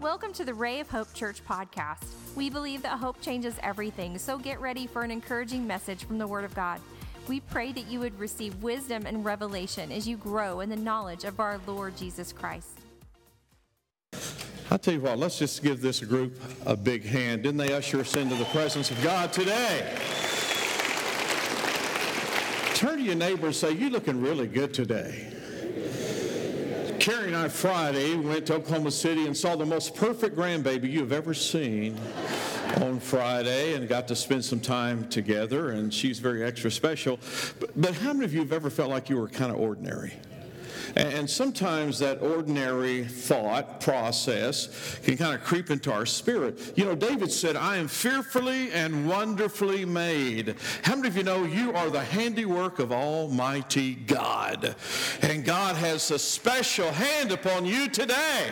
Welcome to the Ray of Hope Church podcast. We believe that hope changes everything, so get ready for an encouraging message from the Word of God. We pray that you would receive wisdom and revelation as you grow in the knowledge of our Lord Jesus Christ. I'll tell you what, let's just give this group a big hand. Didn't they usher us into the presence of God today? Turn to your neighbor and say, You're looking really good today. Carrie and I Friday went to Oklahoma City and saw the most perfect grandbaby you've ever seen on Friday and got to spend some time together, and she's very extra special. But, but how many of you have ever felt like you were kind of ordinary? And sometimes that ordinary thought process can kind of creep into our spirit. You know, David said, I am fearfully and wonderfully made. How many of you know you are the handiwork of Almighty God? And God has a special hand upon you today.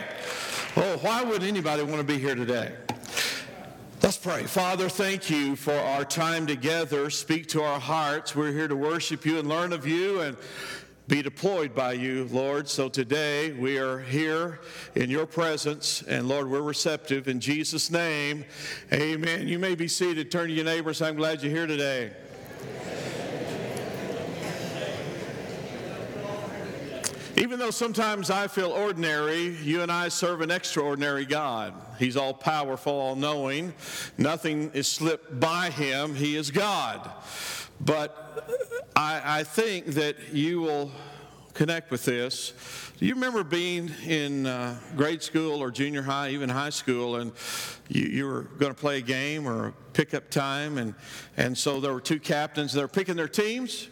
Oh, why would anybody want to be here today? Let's pray. Father, thank you for our time together. Speak to our hearts. We're here to worship you and learn of you. And be deployed by you, Lord. So today we are here in your presence, and Lord, we're receptive in Jesus' name. Amen. You may be seated. Turn to your neighbors. I'm glad you're here today. Even though sometimes I feel ordinary, you and I serve an extraordinary God. He's all powerful, all knowing. Nothing is slipped by him. He is God. But I, I think that you will connect with this. Do you remember being in uh, grade school or junior high, even high school, and you, you were going to play a game or a pickup time, and, and so there were two captains that were picking their teams?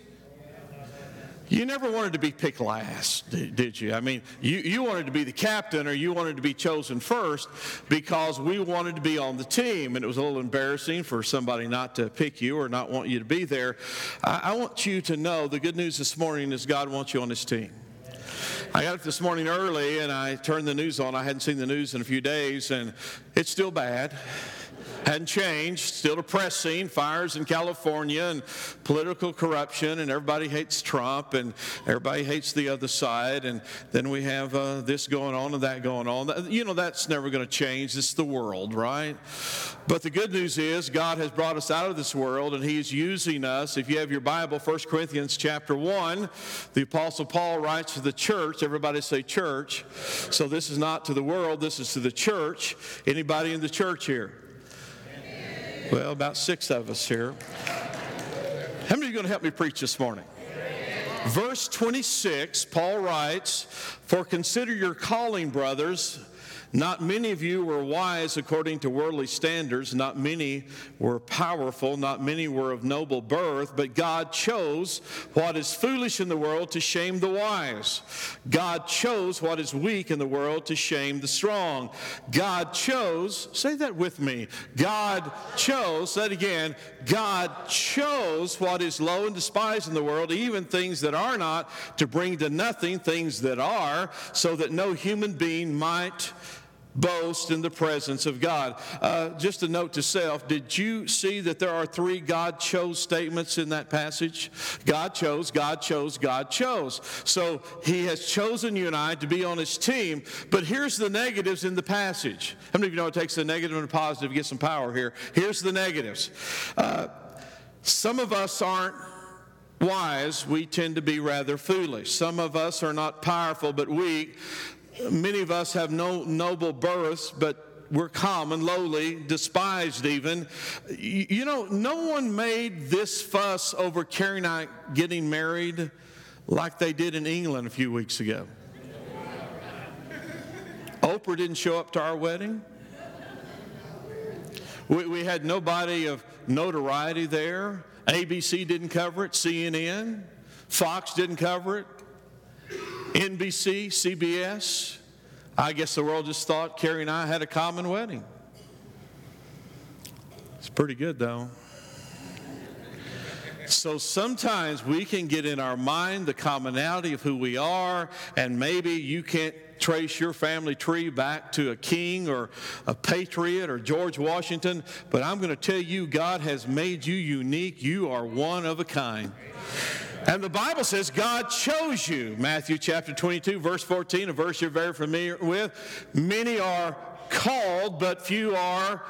You never wanted to be picked last, did you? I mean, you, you wanted to be the captain or you wanted to be chosen first because we wanted to be on the team. And it was a little embarrassing for somebody not to pick you or not want you to be there. I, I want you to know the good news this morning is God wants you on his team. I got up this morning early and I turned the news on. I hadn't seen the news in a few days and it's still bad hadn't changed, still depressing. Fires in California and political corruption, and everybody hates Trump and everybody hates the other side. And then we have uh, this going on and that going on. You know, that's never going to change. It's the world, right? But the good news is God has brought us out of this world and He's using us. If you have your Bible, 1 Corinthians chapter 1, the Apostle Paul writes to the church. Everybody say church. So this is not to the world, this is to the church. Anybody in the church here? Well, about six of us here. How many are going to help me preach this morning? Verse 26, Paul writes, For consider your calling, brothers. Not many of you were wise according to worldly standards. Not many were powerful. Not many were of noble birth. But God chose what is foolish in the world to shame the wise. God chose what is weak in the world to shame the strong. God chose, say that with me. God chose, say that again, God chose what is low and despised in the world, even things that are not, to bring to nothing things that are, so that no human being might boast in the presence of God. Uh, just a note to self did you see that there are three God chose statements in that passage? God chose, God chose, God chose. So he has chosen you and I to be on his team. But here's the negatives in the passage. How many of you know it takes a negative and a positive to get some power here? Here's the negatives. Uh, some of us aren't wise, we tend to be rather foolish. Some of us are not powerful but weak many of us have no noble births, but we're common, lowly, despised even. You know, no one made this fuss over Carrie and I getting married like they did in England a few weeks ago. Oprah didn't show up to our wedding. We, we had nobody of notoriety there. ABC didn't cover it, CNN, Fox didn't cover it. NBC, CBS. I guess the world just thought Carrie and I had a common wedding. It's pretty good, though. So sometimes we can get in our mind the commonality of who we are, and maybe you can't trace your family tree back to a king or a patriot or George Washington, but I'm going to tell you, God has made you unique. You are one of a kind. And the Bible says God chose you. Matthew chapter 22, verse 14, a verse you're very familiar with. Many are called, but few are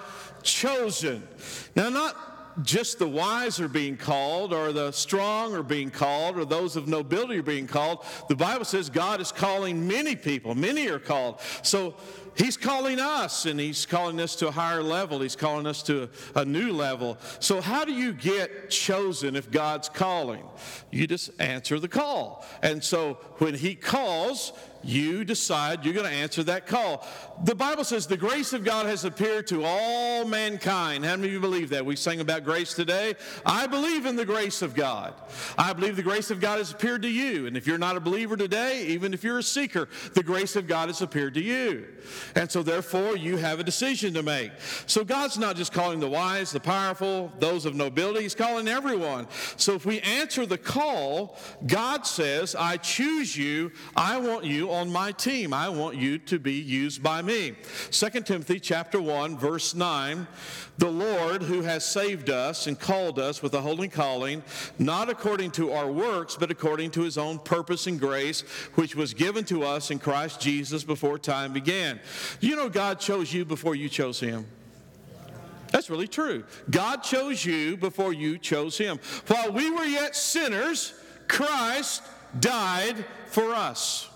chosen. Now, not just the wise are being called, or the strong are being called, or those of nobility are being called. The Bible says God is calling many people. Many are called. So He's calling us, and He's calling us to a higher level. He's calling us to a, new level. So, how do you get chosen if God's calling? You just answer the call. And so, when He calls, you decide you're going to answer that call. The Bible says the grace of God has appeared to all mankind. How many of you believe that? We sang about grace today. I believe in the grace of God. I believe the grace of God has appeared to you. And if you're not a believer today, even if you're a seeker, the grace of God has appeared to you. And so, therefore, you have a decision to make. So, God's not just calling the wise, the powerful, those of nobility, He's calling everyone. So, if we answer the call, God says, I choose you, I want you on my team. I want you to be used by me. 2 Timothy chapter 1 verse 9, the Lord who has saved us and called us with a holy calling, not according to our works, but according to his own purpose and grace, which was given to us in Christ Jesus before time began. You know God chose you before you chose him. That's really true. God chose you before you chose him. While we were yet sinners, Christ died for us.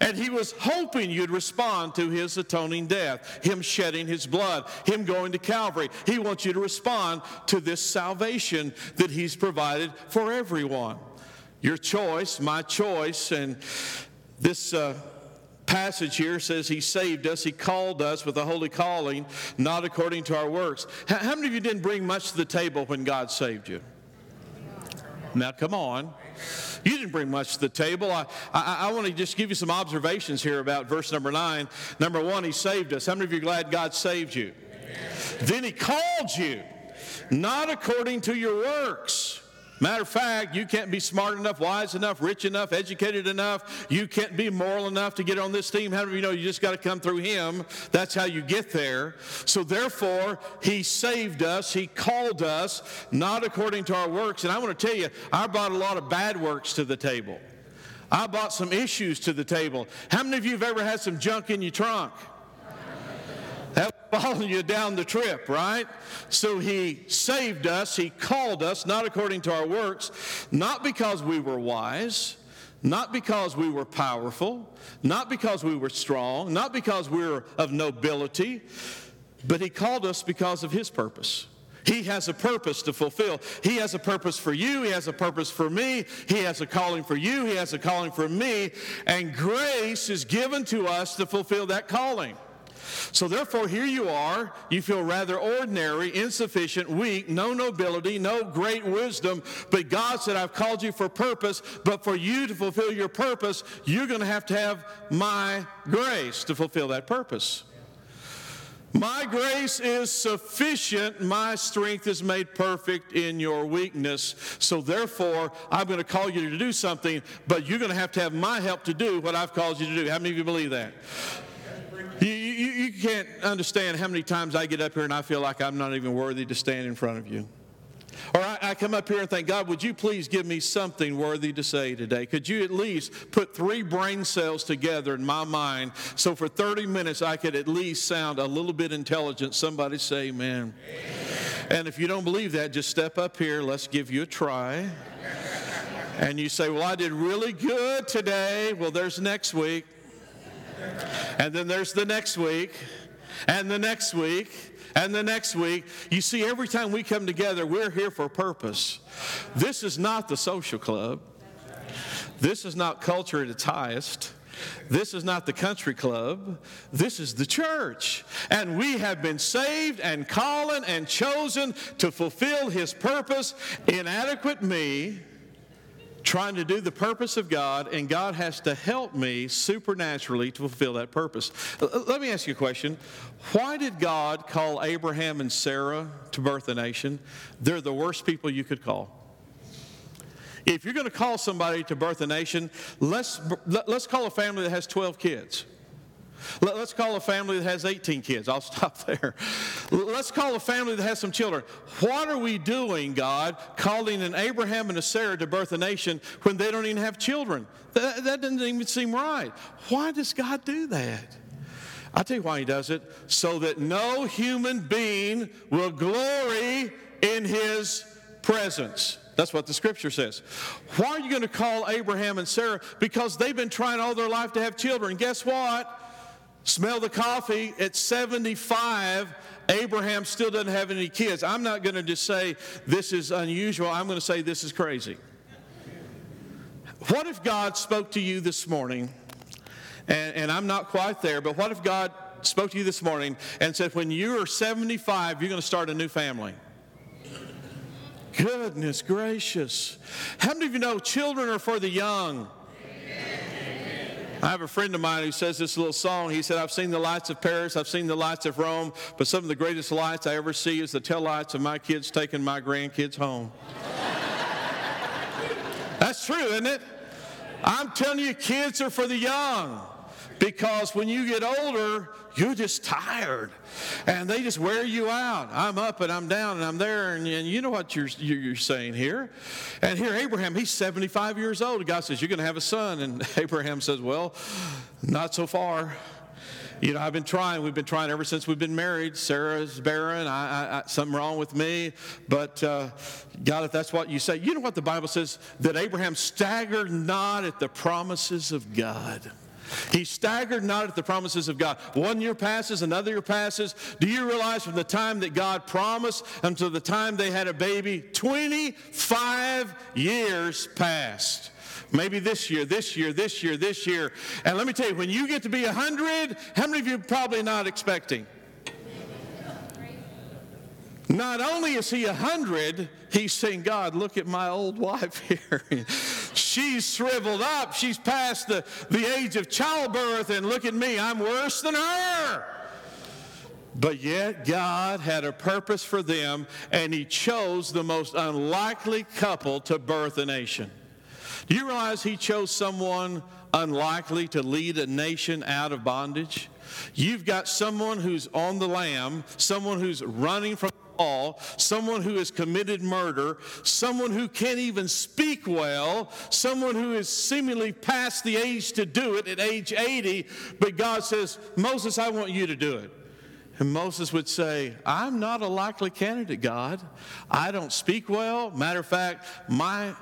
And he was hoping you'd respond to his atoning death, him shedding his blood, him going to Calvary. He wants you to respond to this salvation that he's provided for everyone. Your choice, my choice, and this. Uh, passage here says he saved us he called us with a holy calling not according to our works how many of you didn't bring much to the table when god saved you now come on you didn't bring much to the table. I, I, I want to just give you some observations here about verse number nine. Number one, He saved us. How many of you are glad God saved you? Then He called you, not according to your works. Matter of fact, you can't be smart enough, wise enough, rich enough, educated enough. You can't be moral enough to get on this team. How do you know you just got to come through Him? That's how you get there. So, therefore, He saved us. He called us, not according to our works. And I want to tell you, I brought a lot of bad works to the table. I brought some issues to the table. How many of you have ever had some junk in your trunk? Following you down the trip, right? So he saved us, he called us, not according to our works, not because we were wise, not because we were powerful, not because we were strong, not because we were of nobility, but he called us because of his purpose. He has a purpose to fulfill. He has a purpose for you. He has a purpose for me. He has a calling for you. He has a calling for me. And grace is given to us to fulfill that calling. So therefore, here you are. You feel rather ordinary, insufficient, weak, no nobility, no great wisdom. But God said, I've called you for purpose. But for you to fulfill your purpose, you're going to have to have my grace to fulfill that purpose. My grace is sufficient. My strength is made perfect in your weakness. So, therefore, I'm going to call you to do something, but you're going to have to have my help to do what I've called you to do. How many of you believe that? You, can't understand how many times I get up here and I feel like I'm not even worthy to stand in front of you. Or I, I, come up here and think, God, would you please give me something worthy to say today? Could you at least put three brain cells together in my mind so for 30 minutes I could at least sound a little bit intelligent? Somebody say amen. amen. And if you don't believe that, just step up here. Let's give you a try. And you say, Well, I did really good today. Well, there's next week. And then there's the next week, and the next week, and the next week. You see, every time we come together, we're here for a purpose. This is not the social club. This is not culture at its highest. This is not the country club. This is the church. And we have been saved and called and chosen to fulfill his purpose. Inadequate me trying to do the purpose of God, and God has to help me supernaturally to fulfill that purpose. Let me ask you a question. Why did God call Abraham and Sarah to birth a nation? They're the worst people you could call. If you're going to call somebody to birth a nation, let's, let's call a family that has 12 kids. Let's call a family that has 18 kids. I'll stop there. Let's call a family that has some children. What are we doing, God, calling an Abraham and a Sarah to birth a nation when they don't even have children? That, that doesn't even seem right. Why does God do that? I'll tell you why He does it so that no human being will glory in His presence. That's what the scripture says. Why are you going to call Abraham and Sarah? Because they've been trying all their life to have children. Guess what? Smell the coffee. At 75, Abraham still doesn't have any kids. I'm not going to just say this is unusual. I'm going to say this is crazy. What if God spoke to you this morning, and, and I'm not quite there, but what if God spoke to you this morning and said, when you are 75, you're going to start a new family? Goodness gracious. How many of you know children are for the young? I have a friend of mine who says this little song. He said, I've seen the lights of Paris, I've seen the lights of Rome, but some of the greatest lights I ever see is the tail lights of my kids taking my grandkids home. That's true, isn't it? I'm telling you, kids are for the young. Because when you get older, you're just tired and they just wear you out. I'm up and I'm down and I'm there, and, and you know what you're, you're saying here. And here, Abraham, he's 75 years old. God says, You're going to have a son. And Abraham says, Well, not so far. You know, I've been trying. We've been trying ever since we've been married. Sarah's barren. I, I, I something wrong with me. But uh, God, if that's what you say, you know what the Bible says? That Abraham staggered not at the promises of God. He staggered not at the promises of God. One year passes, another year passes. Do you realize from the time that God promised until the time they had a baby, 25 years passed? Maybe this year, this year, this year, this year. And let me tell you, when you get to be 100, how many of you are probably not expecting? Not only is he 100, he's saying, God, look at my old wife here. She's shriveled up. She's past the, the age of childbirth, and look at me. I'm worse than her. But yet, God had a purpose for them, and He chose the most unlikely couple to birth a nation. Do you realize He chose someone unlikely to lead a nation out of bondage? You've got someone who's on the lam, someone who's running from someone who has committed murder, someone who can't even speak well, someone who is seemingly past the age to do it at age 80, but God says, Moses, I want you to do it. And Moses would say, I'm not a likely candidate, God. I don't speak well. Matter of fact, my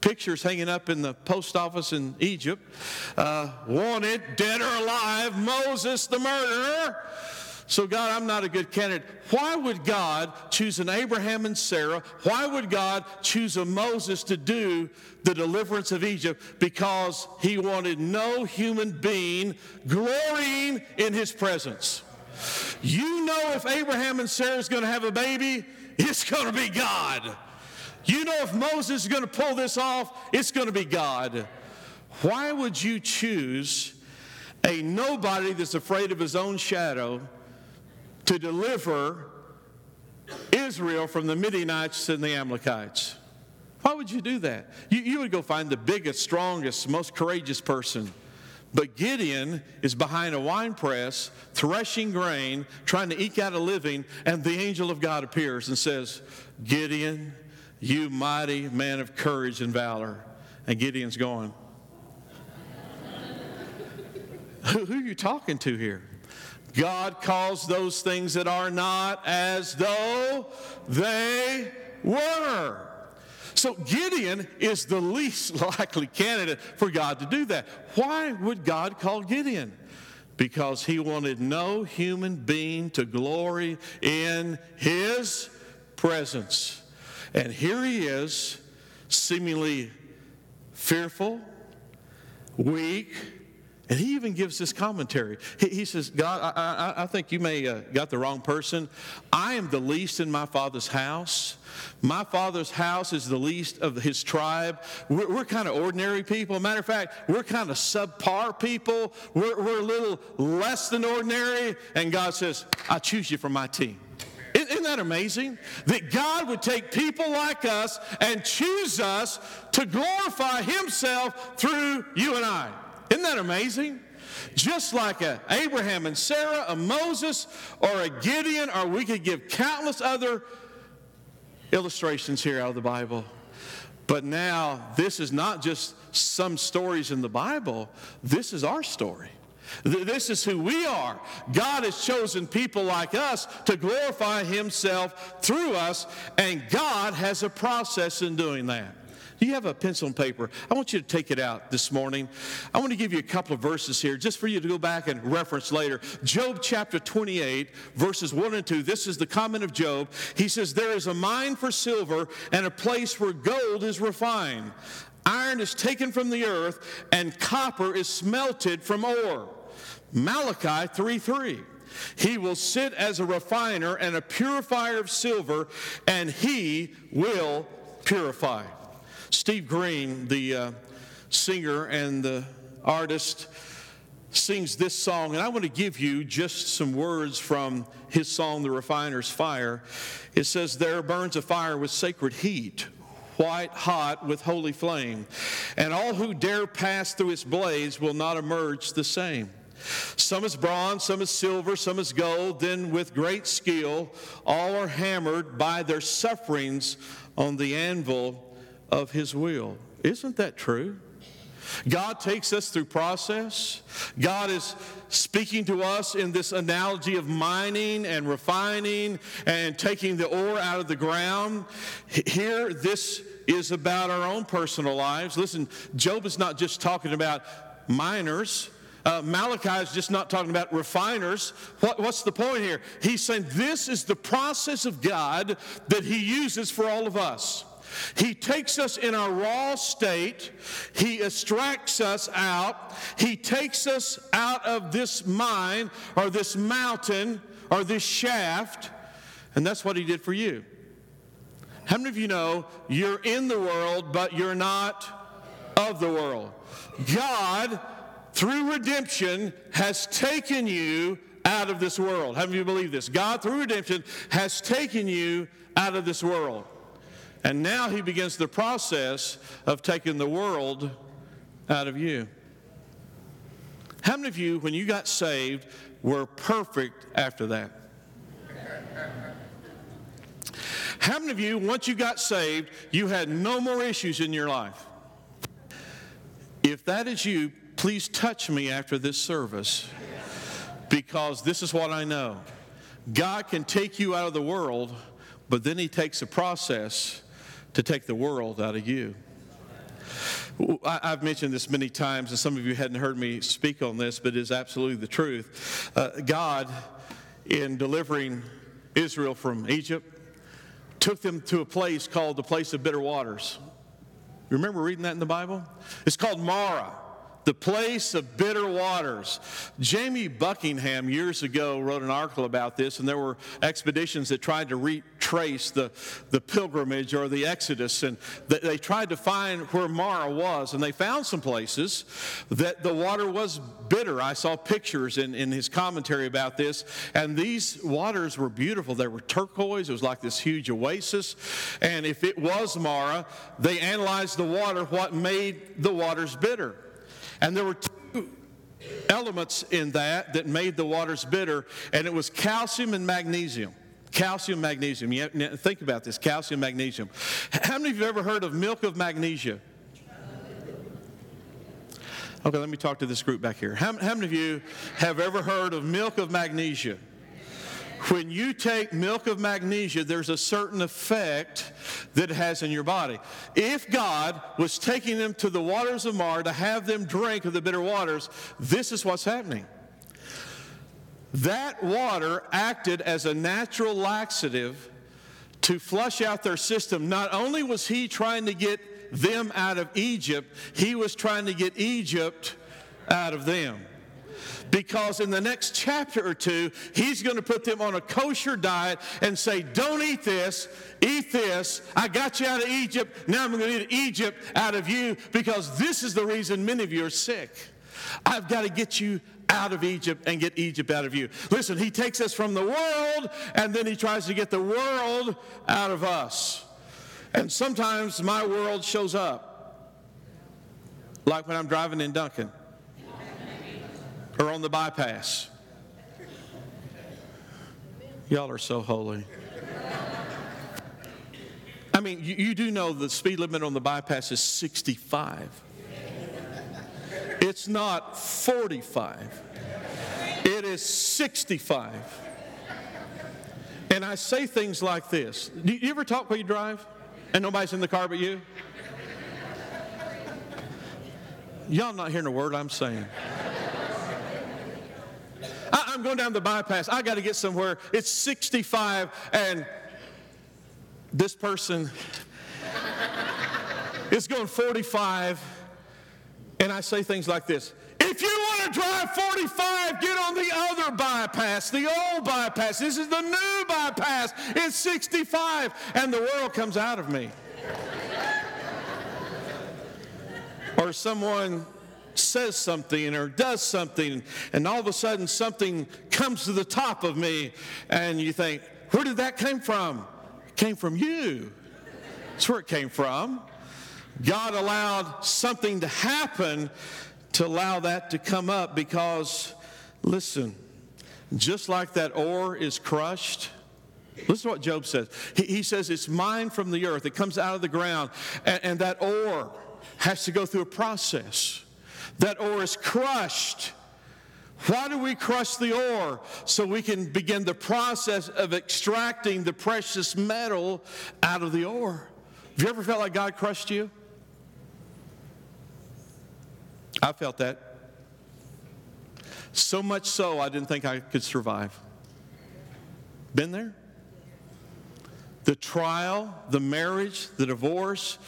pictures hanging up in the post office in Egypt. Uh, wanted, dead or alive, Moses the murderer. So, God, I'm not a good candidate. Why would God choose an Abraham and Sarah? Why would God choose a Moses to do the deliverance of Egypt? Because he wanted no human being glorying in his presence. You know, if Abraham and Sarah is going to have a baby, it's going to be God. You know, if Moses is going to pull this off, it's going to be God. Why would you choose a nobody that's afraid of his own shadow? To deliver Israel from the Midianites and the Amalekites. Why would you do that? You, you would go find the biggest, strongest, most courageous person. But Gideon is behind a wine press, threshing grain, trying to eke out a living, and the angel of God appears and says, Gideon, you mighty man of courage and valor. And Gideon's going, who, are you talking to here? God calls those things that are not as though they were. So Gideon is the least likely candidate for God to do that. Why would God call Gideon? Because he wanted no human being to glory in his presence. And here he is, seemingly fearful, weak, and he even gives this commentary. He, he says, God, I, I, I, think you may uh, got the wrong person. I am the least in my father's house. My father's house is the least of his tribe. We're, we're kind of ordinary people. Matter of fact, we're kind of subpar people. We're, we're a little less than ordinary. And God says, I choose you for my team. Isn't that amazing? That God would take people like us and choose us to glorify Himself through you and I. Isn't that amazing? just like a Abraham and Sarah, a Moses, or a Gideon, or we could give countless other illustrations here out of the Bible. But now, this is not just some stories in the Bible, this is our story. This is who we are. God has chosen people like us to glorify Himself through us, and God has a process in doing that. Do you have a pencil and paper? I want you to take it out this morning. I want to give you a couple of verses here just for you to go back and reference later. Job chapter 28, verses 1 and 2. This is the comment of Job. He says, There is a mine for silver and a place where gold is refined. Iron is taken from the earth, and copper is smelted from ore. Malachi 3 3. He will sit as a refiner and a purifier of silver, and he will purify. Steve Green, the uh, singer and the artist, sings this song, and I want to give you just some words from his song, The Refiner's Fire. It says, There burns a fire with sacred heat, white hot with holy flame, and all who dare pass through its blaze will not emerge the same. Some is bronze, some is silver, some is gold. Then, with great skill, all are hammered by their sufferings on the anvil of His will. Isn't that true? God takes us through process. God is speaking to us in this analogy of mining and refining and taking the ore out of the ground. Here, this is about our own personal lives. Listen, Job is not just talking about miners. Uh, Malachi is just not talking about refiners. What, what's the point here? He's saying this is the process of God that He uses for all of us. He takes us in our raw state, He extracts us out, He takes us out of this mine or this mountain or this shaft, and that's what He did for you. How many of you know you're in the world, but you're not of the world? God, through redemption, has taken you out of this world. How many of you believe this? God, through redemption, has taken you out of this world. And now he begins the process of taking the world out of you. How many of you, when you got saved, were perfect after that? How many of you, once you got saved, you had no more issues in your life? If that is you, please touch me after this service because this is what I know. God can take you out of the world, but then He takes a process to take the world out of you. I've mentioned this many times, and some of you hadn't heard me speak on this, but it is absolutely the truth. Uh, God, in delivering Israel from Egypt, took them to a place called the place of bitter waters. You remember reading that in the Bible? It's called Marah the place of bitter waters. Jamie Buckingham years ago wrote an article about this, and there were expeditions that tried to retrace the, the pilgrimage or the Exodus, and they tried to find where Marah was, and they found some places that the water was bitter. I saw pictures in, in his commentary about this, and these waters were beautiful. They were turquoise, it was like this huge oasis, and if it was Marah, they analyzed the water, what made the waters bitter. And there were two elements in that that made the waters bitter, and it was calcium and magnesium. Calcium, magnesium. Think about this calcium, magnesium. How many of you have ever heard of milk of magnesia? Okay, let me talk to this group back here. How, how many of you have ever heard of milk of magnesia? When you take milk of magnesia, there's a certain effect that it has in your body. If God was taking them to the waters of Mar to have them drink of the bitter waters, this is what's happening. That water acted as a natural laxative to flush out their system. Not only was he trying to get them out of Egypt, he was trying to get Egypt out of them because in the next chapter or two, he's going to put them on a kosher diet and say, Don't eat this, eat this. I got you out of Egypt. Now I'm going to eat Egypt out of you because this is the reason many of you are sick. I've got to get you out of Egypt and get Egypt out of you. Listen, he takes us from the world and then he tries to get the world out of us. And sometimes my world shows up. Like when I'm driving in Duncan or on the bypass. Y'all are so holy. I mean, you, you, do know the speed limit on the bypass is 65. It's not 45, it is 65. And I say things like this. Do you ever talk while you drive and nobody's in the car but you? Y'all not hearing a word I'm saying. I, am going down the bypass. I got to get somewhere. It's 65, and this person is going 45, and I say things like this if you want to drive 45, get on the other bypass, the old bypass. This is the new bypass. It's 65, and the world comes out of me. or someone says something or does something, and all of a sudden something comes to the top of me, and you think, where did that come from? It came from you. That's where it came from. God allowed something to happen to allow that to come up because, listen, just like that ore is crushed, listen to what Job says. He, he says, It's mine from the earth, it comes out of the ground, and, and that ore has to go through a process. That ore is crushed. Why do we crush the ore? So we can begin the process of extracting the precious metal out of the ore. Have you ever felt like God crushed you? I felt that. So much so, I didn't think I could survive. Been there? The trial, the marriage, the divorce,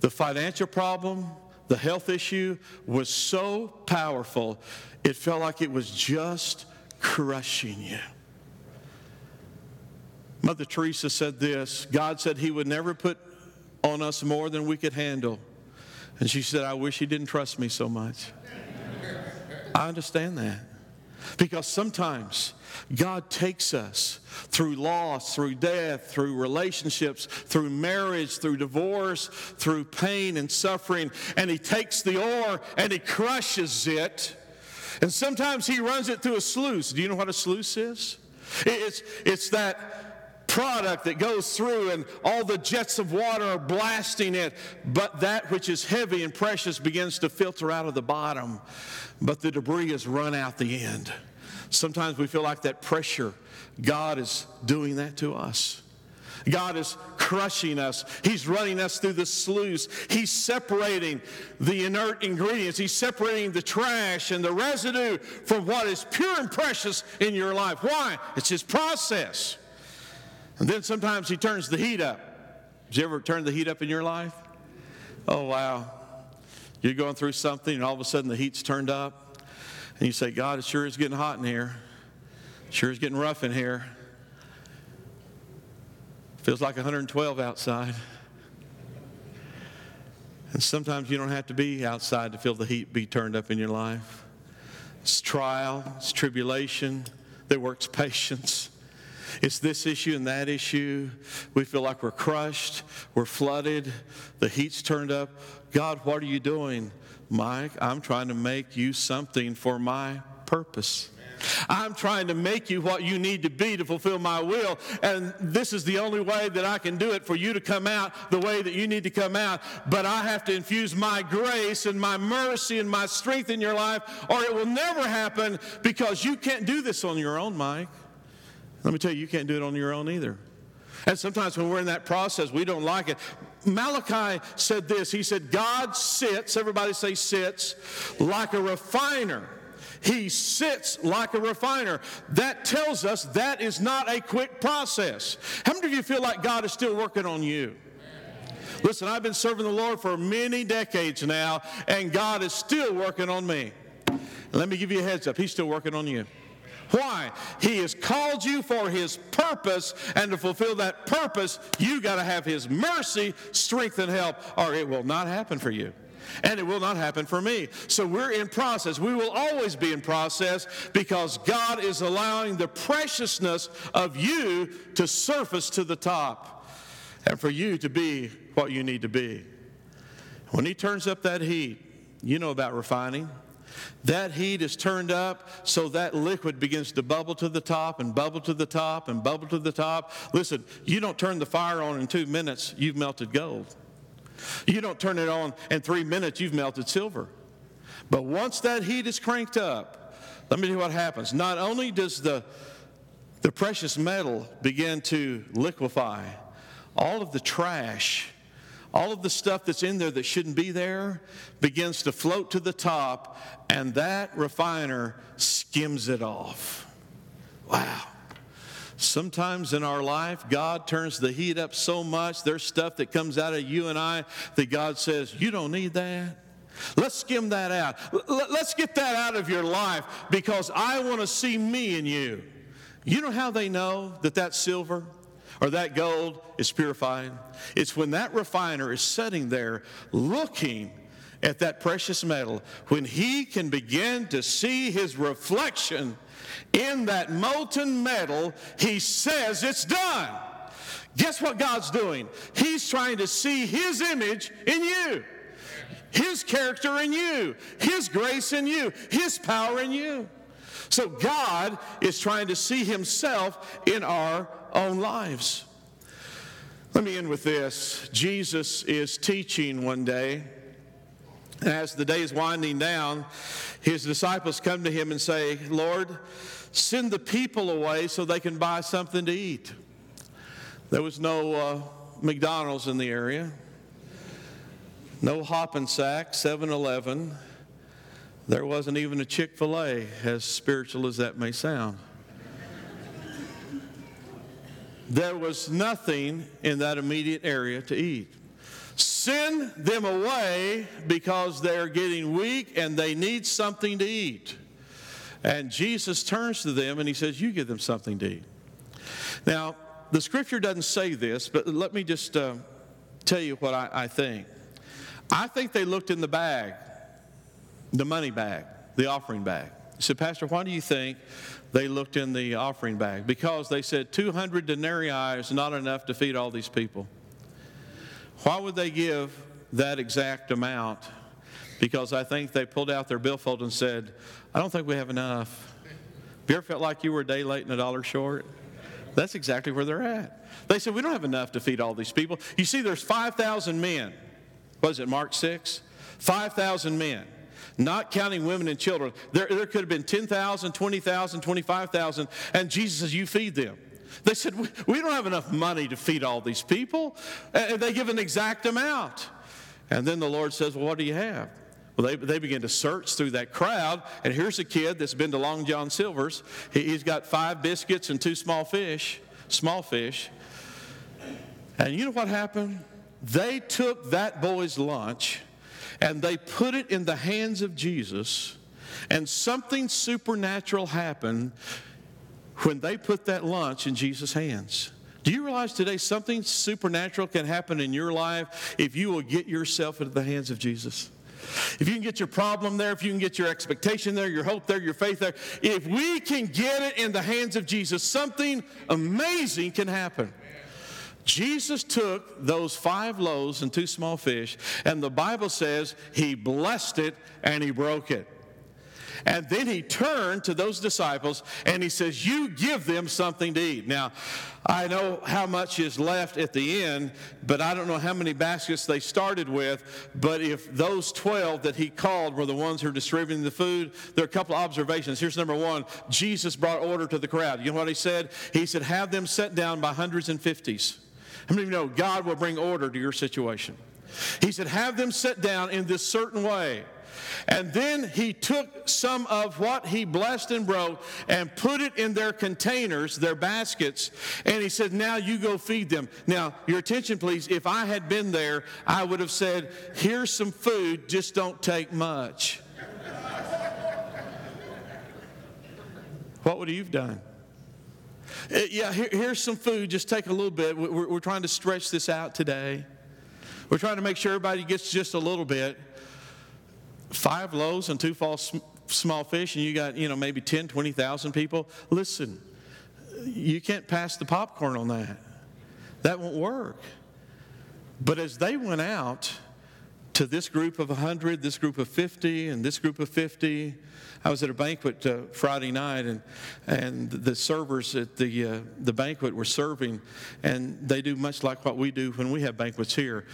the financial problem, the health issue was so powerful, it felt like it was just crushing you. Mother Teresa said this God said He would never put on us more than we could handle. And she said, I wish he didn't trust me so much. I understand that. Because sometimes God takes us through loss, through death, through relationships, through marriage, through divorce, through pain and suffering, and He takes the ore and He crushes it. And sometimes He runs it through a sluice. Do you know what a sluice is? It's, it's that product that goes through and all the jets of water are blasting it, but that which is heavy and precious begins to filter out of the bottom, but the debris is run out the end. Sometimes we feel like that pressure, God is doing that to us. God is crushing us. He's running us through the sluice. He's separating the inert ingredients. He's separating the trash and the residue from what is pure and precious in your life. Why? It's His process. And then sometimes he turns the heat up. Did you ever turn the heat up in your life? Oh, wow. You're going through something, and all of a sudden the heat's turned up. And you say, God, it sure is getting hot in here. sure is getting rough in here. Feels like 112 outside. And sometimes you don't have to be outside to feel the heat be turned up in your life. It's trial, it's tribulation that works patience. It's this issue and that issue. We feel like we're crushed, we're flooded, the heat's turned up. God, what are you doing? Mike, I'm trying to make you something for my purpose. I'm trying to make you what you need to be to fulfill my will. And this is the only way that I can do it for you to come out the way that you need to come out. But I have to infuse my grace and my mercy and my strength in your life, or it will never happen because you can't do this on your own, Mike. Let me tell you, you can't do it on your own either. And sometimes when we're in that process, we don't like it. Malachi said this He said, God sits, everybody say sits, like a refiner. He sits like a refiner. That tells us that is not a quick process. How many of you feel like God is still working on you? Listen, I've been serving the Lord for many decades now, and God is still working on me. Let me give you a heads up He's still working on you. Why? He has called you for His purpose, and to fulfill that purpose, you got to have His mercy, strength, and help, or it will not happen for you. And it will not happen for me. So we're in process. We will always be in process because God is allowing the preciousness of you to surface to the top and for you to be what you need to be. When He turns up that heat, you know about refining. That heat is turned up so that liquid begins to bubble to the top and bubble to the top and bubble to the top. Listen, you don't turn the fire on in two minutes, you've melted gold. You don't turn it on in three minutes, you've melted silver. But once that heat is cranked up, let me tell you what happens. Not only does the, the precious metal begin to liquefy, all of the trash, all of the stuff that's in there that shouldn't be there begins to float to the top, and that refiner skims it off. Wow. Sometimes in our life, God turns the heat up so much, there's stuff that comes out of you and I that God says, You don't need that. Let's skim that out. Let's get that out of your life because I want to see me in you. You know how they know that that silver or that gold is purified? It's when that refiner is sitting there looking at that precious metal, when he can begin to see his reflection in that molten metal, he says it's done. Guess what God's doing? He's trying to see his image in you. His character in you, His grace in you, His power in you. So God is trying to see Himself in our own lives. Let me end with this. Jesus is teaching one day. As the day is winding down, his disciples come to him and say, Lord, send the people away so they can buy something to eat. There was no uh, McDonald's in the area. No Hop-N-Sack, 7 Eleven. There wasn't even a Chick fil A, as spiritual as that may sound. There was nothing in that immediate area to eat. Send them away because they're getting weak and they need something to eat. And Jesus turns to them and he says, You give them something to eat. Now, the scripture doesn't say this, but let me just uh, tell you what I, I think. I think they looked in the bag, the money bag, the offering bag. He said, Pastor, why do you think they looked in the offering bag? Because they said 200 denarii is not enough to feed all these people. Why would they give that exact amount? Because I think they pulled out their billfold and said, I don't think we have enough. Have you ever felt like you were a day late and a dollar short? That's exactly where they're at. They said, We don't have enough to feed all these people. You see, there's 5,000 men was it Mark 6? 5,000 men, not counting women and children. There, there could have been 10,000, 20,000, 25,000, and Jesus says, You feed them. They said, We don't have enough money to feed all these people. And they give an exact amount. And then the Lord says, Well, what do you have? Well, they, they begin to search through that crowd, and here's a kid that's been to Long John Silver's. He, he's got five biscuits and two small fish, small fish. And you know what happened? They took that boy's lunch and they put it in the hands of Jesus, and something supernatural happened when they put that lunch in Jesus' hands. Do you realize today something supernatural can happen in your life if you will get yourself into the hands of Jesus? If you can get your problem there, if you can get your expectation there, your hope there, your faith there, if we can get it in the hands of Jesus, something amazing can happen. Jesus took those five loaves and two small fish, and the Bible says he blessed it and he broke it. And then he turned to those disciples and he says, You give them something to eat. Now, I know how much is left at the end, but I don't know how many baskets they started with. But if those 12 that he called were the ones who are distributing the food, there are a couple of observations. Here's number one Jesus brought order to the crowd. You know what he said? He said, Have them set down by hundreds and fifties. How many of you know God will bring order to your situation? He said, Have them sit down in this certain way. And then he took some of what he blessed and broke and put it in their containers, their baskets, and he said, Now you go feed them. Now, your attention, please. If I had been there, I would have said, Here's some food, just don't take much. what would you have done? Uh, yeah, here, here's some food. Just take a little bit. We're, we're trying to stretch this out today. We're trying to make sure everybody gets just a little bit. Five loaves and two small fish, and you got, you know, maybe 10, 20,000 people. Listen, you can't pass the popcorn on that. That won't work. But as they went out to this group of 100, this group of 50, and this group of 50. I was at a banquet uh, Friday night, and, and the servers at the, uh, the banquet were serving, and they do much like what we do when we have banquets here.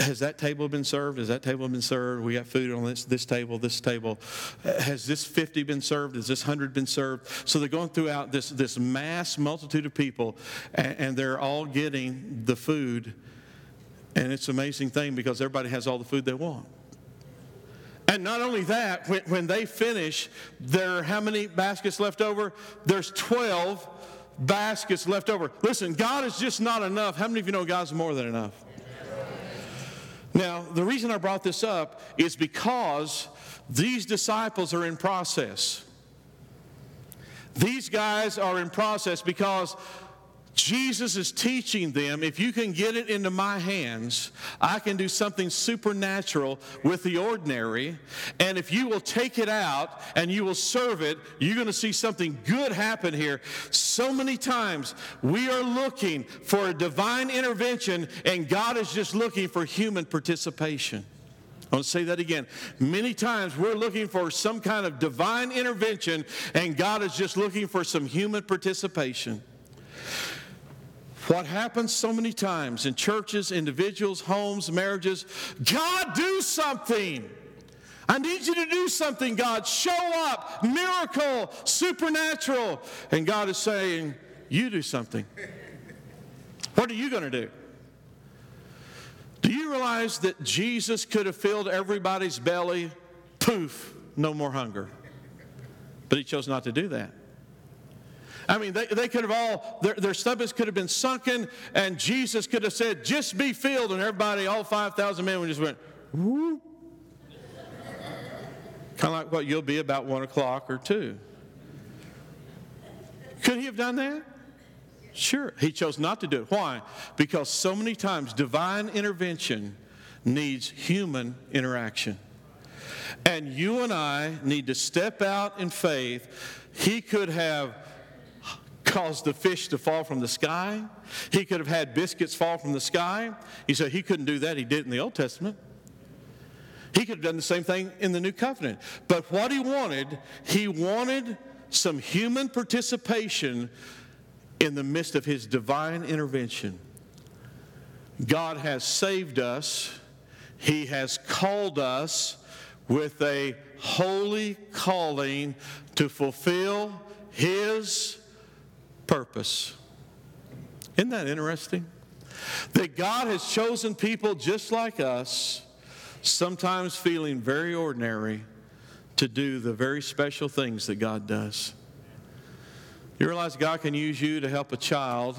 Has that table been served? Has that table been served? We got food on this, this table, this table. Has this 50 been served? Has this 100 been served? So they're going throughout this, this mass multitude of people, and, and they're all getting the food. And it's an amazing thing because everybody has all the food they want. And not only that, when, when they finish, there are how many baskets left over? There's 12 baskets left over. Listen, God is just not enough. How many of you know God's more than enough? Now, the reason I brought this up is because these disciples are in process. These guys are in process because Jesus is teaching them if you can get it into my hands, I can do something supernatural with the ordinary. And if you will take it out and you will serve it, you're going to see something good happen here. So many times we are looking for a divine intervention, and God is just looking for human participation. I want to say that again. Many times we're looking for some kind of divine intervention, and God is just looking for some human participation. What happens so many times in churches, individuals, homes, marriages God, do something. I need you to do something, God. Show up, miracle, supernatural. And God is saying, You do something. What are you going to do? Do you realize that Jesus could have filled everybody's belly? Poof, no more hunger. But he chose not to do that. I mean, they, they could have all, their, their stomachs could have been sunken, and Jesus could have said, just be filled, and everybody, all 5,000 men, would just went, whoop. kind of like what you'll be about 1 o'clock or 2. Could he have done that? Sure. He chose not to do it. Why? Because so many times divine intervention needs human interaction. And you and I need to step out in faith. He could have caused the fish to fall from the sky. He could have had biscuits fall from the sky. He said he couldn't do that. He did in the Old Testament. He could have done the same thing in the New Covenant. But what he wanted, he wanted some human participation in the midst of his divine intervention. God has saved us, he has called us with a holy calling to fulfill his purpose. Isn't that interesting? That God has chosen people just like us, sometimes feeling very ordinary, to do the very special things that God does. You realize God can use you to help a child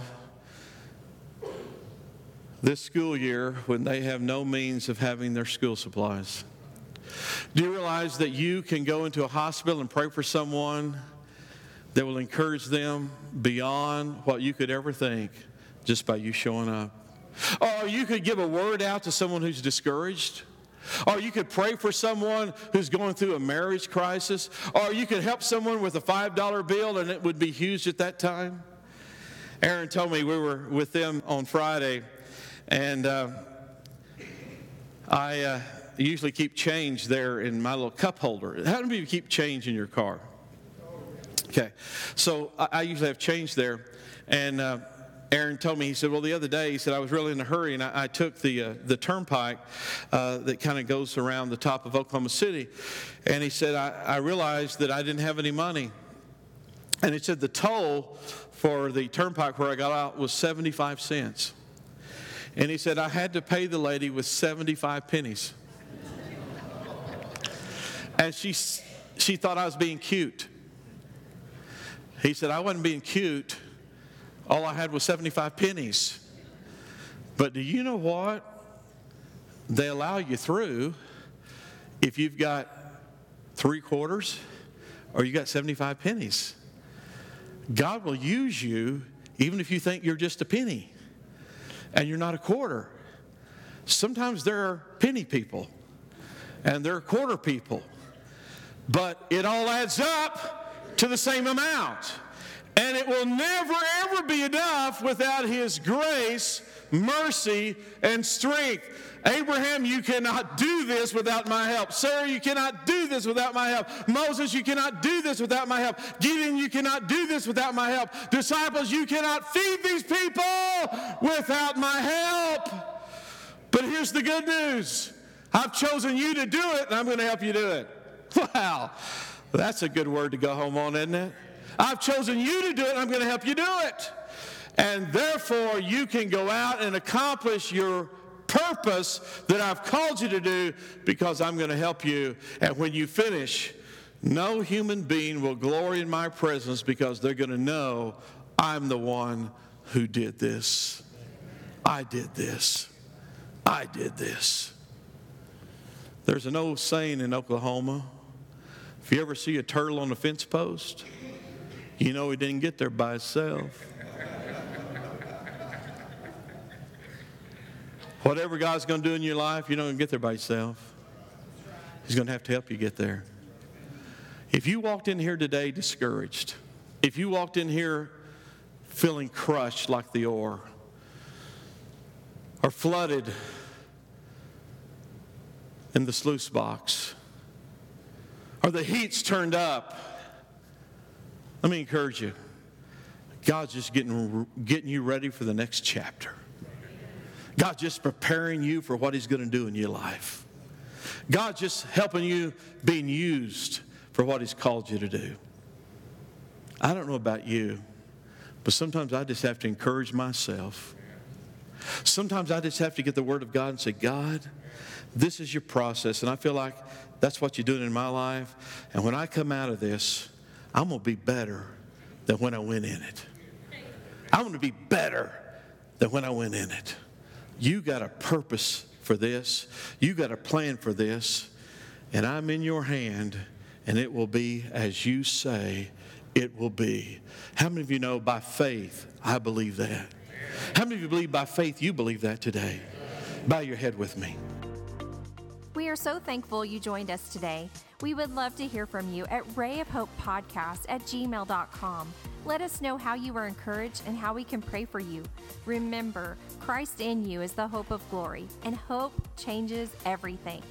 this school year when they have no means of having their school supplies. Do you realize that you can go into a hospital and pray for someone that will encourage them beyond what you could ever think just by you showing up. Or you could give a word out to someone who's discouraged. Or you could pray for someone who's going through a marriage crisis. Or you could help someone with a $5 bill and it would be huge at that time. Aaron told me we were with them on Friday, and uh, I uh, usually keep change there in my little cup holder. How many of you keep change in your car? Okay, so I, I usually have change there, and uh, Aaron told me, he said, well, the other day, he said, I was really in a hurry, and I, I took the, uh, the turnpike uh, that kind of goes around the top of Oklahoma City, and he said, I, I realized that I didn't have any money. And he said, the toll for the turnpike where I got out was 75 cents. And he said, I had to pay the lady with 75 pennies. and she, she thought I was being cute. He said, I wasn't being cute. All I had was 75 pennies. But do you know what? They allow you through if you've got three quarters or you got 75 pennies. God will use you even if you think you're just a penny and you're not a quarter. Sometimes there are penny people and there are quarter people, but it all adds up to the same amount. And it will never, ever be enough without His grace mercy, and strength. Abraham, you cannot do this without my help. Sarah, you cannot do this without my help. Moses, you cannot do this without my help. Gideon, you cannot do this without my help. Disciples, you cannot feed these people without my help. But here's the good news I've chosen you to do it, and I'm going to help you do it. Wow. That's a good word to go home on, isn't it? I've chosen you to do it, I'm going to help you do it. And therefore, you can go out and accomplish your purpose that I've called you to do because I'm going to help you. And when you finish, no human being will glory in my presence because they're going to know I'm the one who did this. I did this. I did this. There's an old saying in Oklahoma if you ever see a turtle on a fence post, you know he didn't get there by himself. Whatever God's going to do in your life, you're not going to get there by yourself. He's going to have to help you get there. If you walked in here today discouraged, if you walked in here feeling crushed like the ore, or flooded in the sluice box, or the heat's turned up, let me encourage you. God's just getting, getting you ready for the next chapter. God's just preparing you for what He's going to do in your life. God's just helping you being used for what He's called you to do. I don't know about you, but sometimes I just have to encourage myself. Sometimes I just have to get the Word of God and say, God, this is your process. And I feel like that's what you're doing in my life. And when I come out of this, I'm going to be better than when I went in it. I'm going to be better than when I went in it. You got a purpose for this, you got a plan for this, and I'm in your hand, and it will be as you say it will be. How many of you know by faith I believe that? How many of you believe by faith you believe that today? Bow your head with me. Are so thankful you joined us today. We would love to hear from you at rayofhopepodcast at gmail.com. Let us know how you were encouraged and how we can pray for you. Remember, Christ in you is the hope of glory, and hope changes everything.